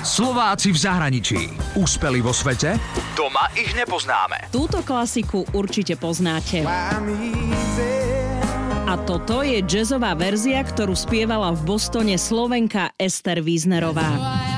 Slováci v zahraničí. Úspeli vo svete? Doma ich nepoznáme. Túto klasiku určite poznáte. A toto je jazzová verzia, ktorú spievala v Bostone Slovenka Ester Wiesnerová.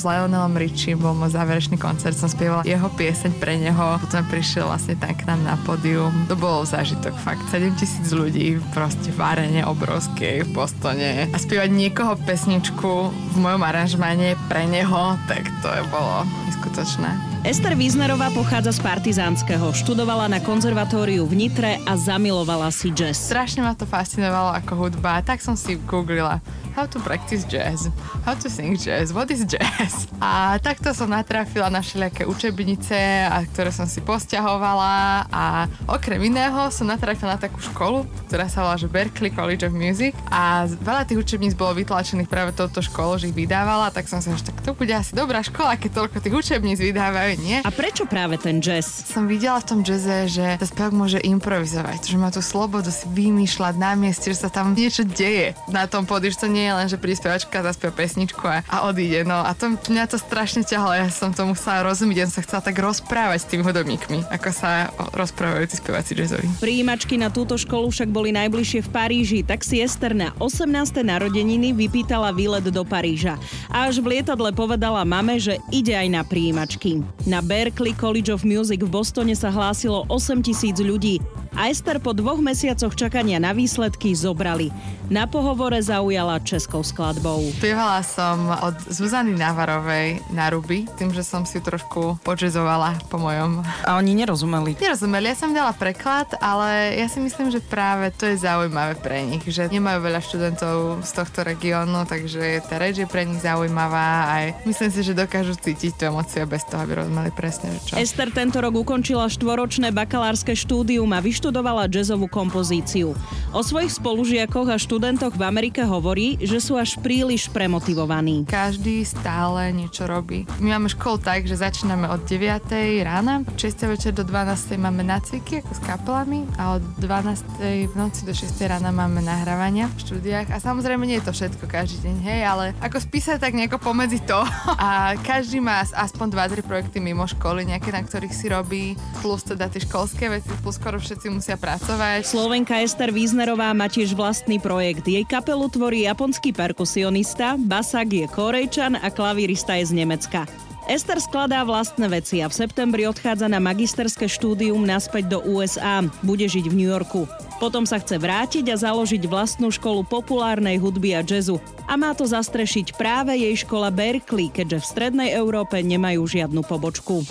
S Lionelom Richie bol môj záverečný koncert, som spievala jeho pieseň pre neho, potom prišiel vlastne tam k nám na pódium. To bol zážitok fakt. 7 tisíc ľudí proste v arene obrovskej v Bostone a spievať niekoho pesničku v mojom aranžmáne pre neho, tak to je bolo neskutočné. Ester Wiesnerová pochádza z Partizánskeho, študovala na konzervatóriu v Nitre a zamilovala si jazz. Strašne ma to fascinovalo ako hudba, tak som si googlila how to practice jazz, how to sing jazz, what is jazz. A takto som natrafila na všelijaké učebnice, a ktoré som si posťahovala. A okrem iného som natrafila na takú školu, ktorá sa volá že Berkeley College of Music. A veľa tých učebníc bolo vytlačených práve touto školou, že ich vydávala, tak som sa že tak to bude asi dobrá škola, keď toľko tých učebníc vydávajú, nie? A prečo práve ten jazz? Som videla v tom jazze, že tá spevák môže improvizovať, že má tú slobodu si vymýšľať na mieste, že sa tam niečo deje na tom podi, že to nie je len, že príde spevačka, zaspieva pesničku a, a odíde. No a to, mňa to strašne ťahalo, ja som to musela rozumieť, ja som sa chcela tak rozprávať s tými hudobníkmi, ako sa rozprávajú tí speváci jazzoví. Príjimačky na túto školu však boli najbližšie v Paríži, tak si Ester na 18. narodeniny vypýtala výlet do Paríža. A až v lietadle povedala mame, že ide aj na príjimačky. Na Berkeley College of Music v Bostone sa hlásilo 8 tisíc ľudí a Ester po dvoch mesiacoch čakania na výsledky zobrali. Na pohovore zaujala českou skladbou. Spievala som od Zuzany Navarovej na ruby, tým, že som si trošku počezovala po mojom. A oni nerozumeli? Nerozumeli, ja som dala preklad, ale ja si myslím, že práve to je zaujímavé pre nich, že nemajú veľa študentov z tohto regiónu, takže tá reč je pre nich zaujímavá aj myslím si, že dokážu cítiť tú emociu bez toho, aby rozumeli presne, že čo. Ester tento rok ukončila štvoročné bakalárske štúdium a vyštudovala jazzovú kompozíciu. O svojich spolužiakoch a študentoch v Amerike hovorí, že sú až príliš premotivovaní. Každý stále niečo robí. My máme školu tak, že začíname od 9. rána, 6. večer do 12. máme nacviky ako s kapelami a od 12. v noci do 6. rána máme nahrávania v štúdiách a samozrejme nie je to všetko každý deň, hej, ale ako spísať tak nejako pomedzi to a každý má aspoň 2-3 projekty mimo školy, nejaké, na ktorých si robí, plus teda tie školské veci, plus skoro všetci musia pracovať. Slovenka Ester Wiesnerová má tiež vlastný projekt. Jej kapelu tvorí japonský perkusionista, basák je korejčan a klavírista je z Nemecka. Ester skladá vlastné veci a v septembri odchádza na magisterské štúdium naspäť do USA. Bude žiť v New Yorku. Potom sa chce vrátiť a založiť vlastnú školu populárnej hudby a jazzu. A má to zastrešiť práve jej škola Berkeley, keďže v strednej Európe nemajú žiadnu pobočku.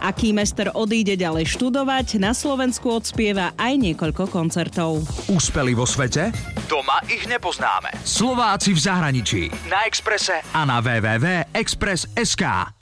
A kým Ester odíde ďalej študovať, na Slovensku odspieva aj niekoľko koncertov. Úspeli vo svete? Doma ich nepoznáme. Slováci v zahraničí. Na Exprese a na www.express.sk.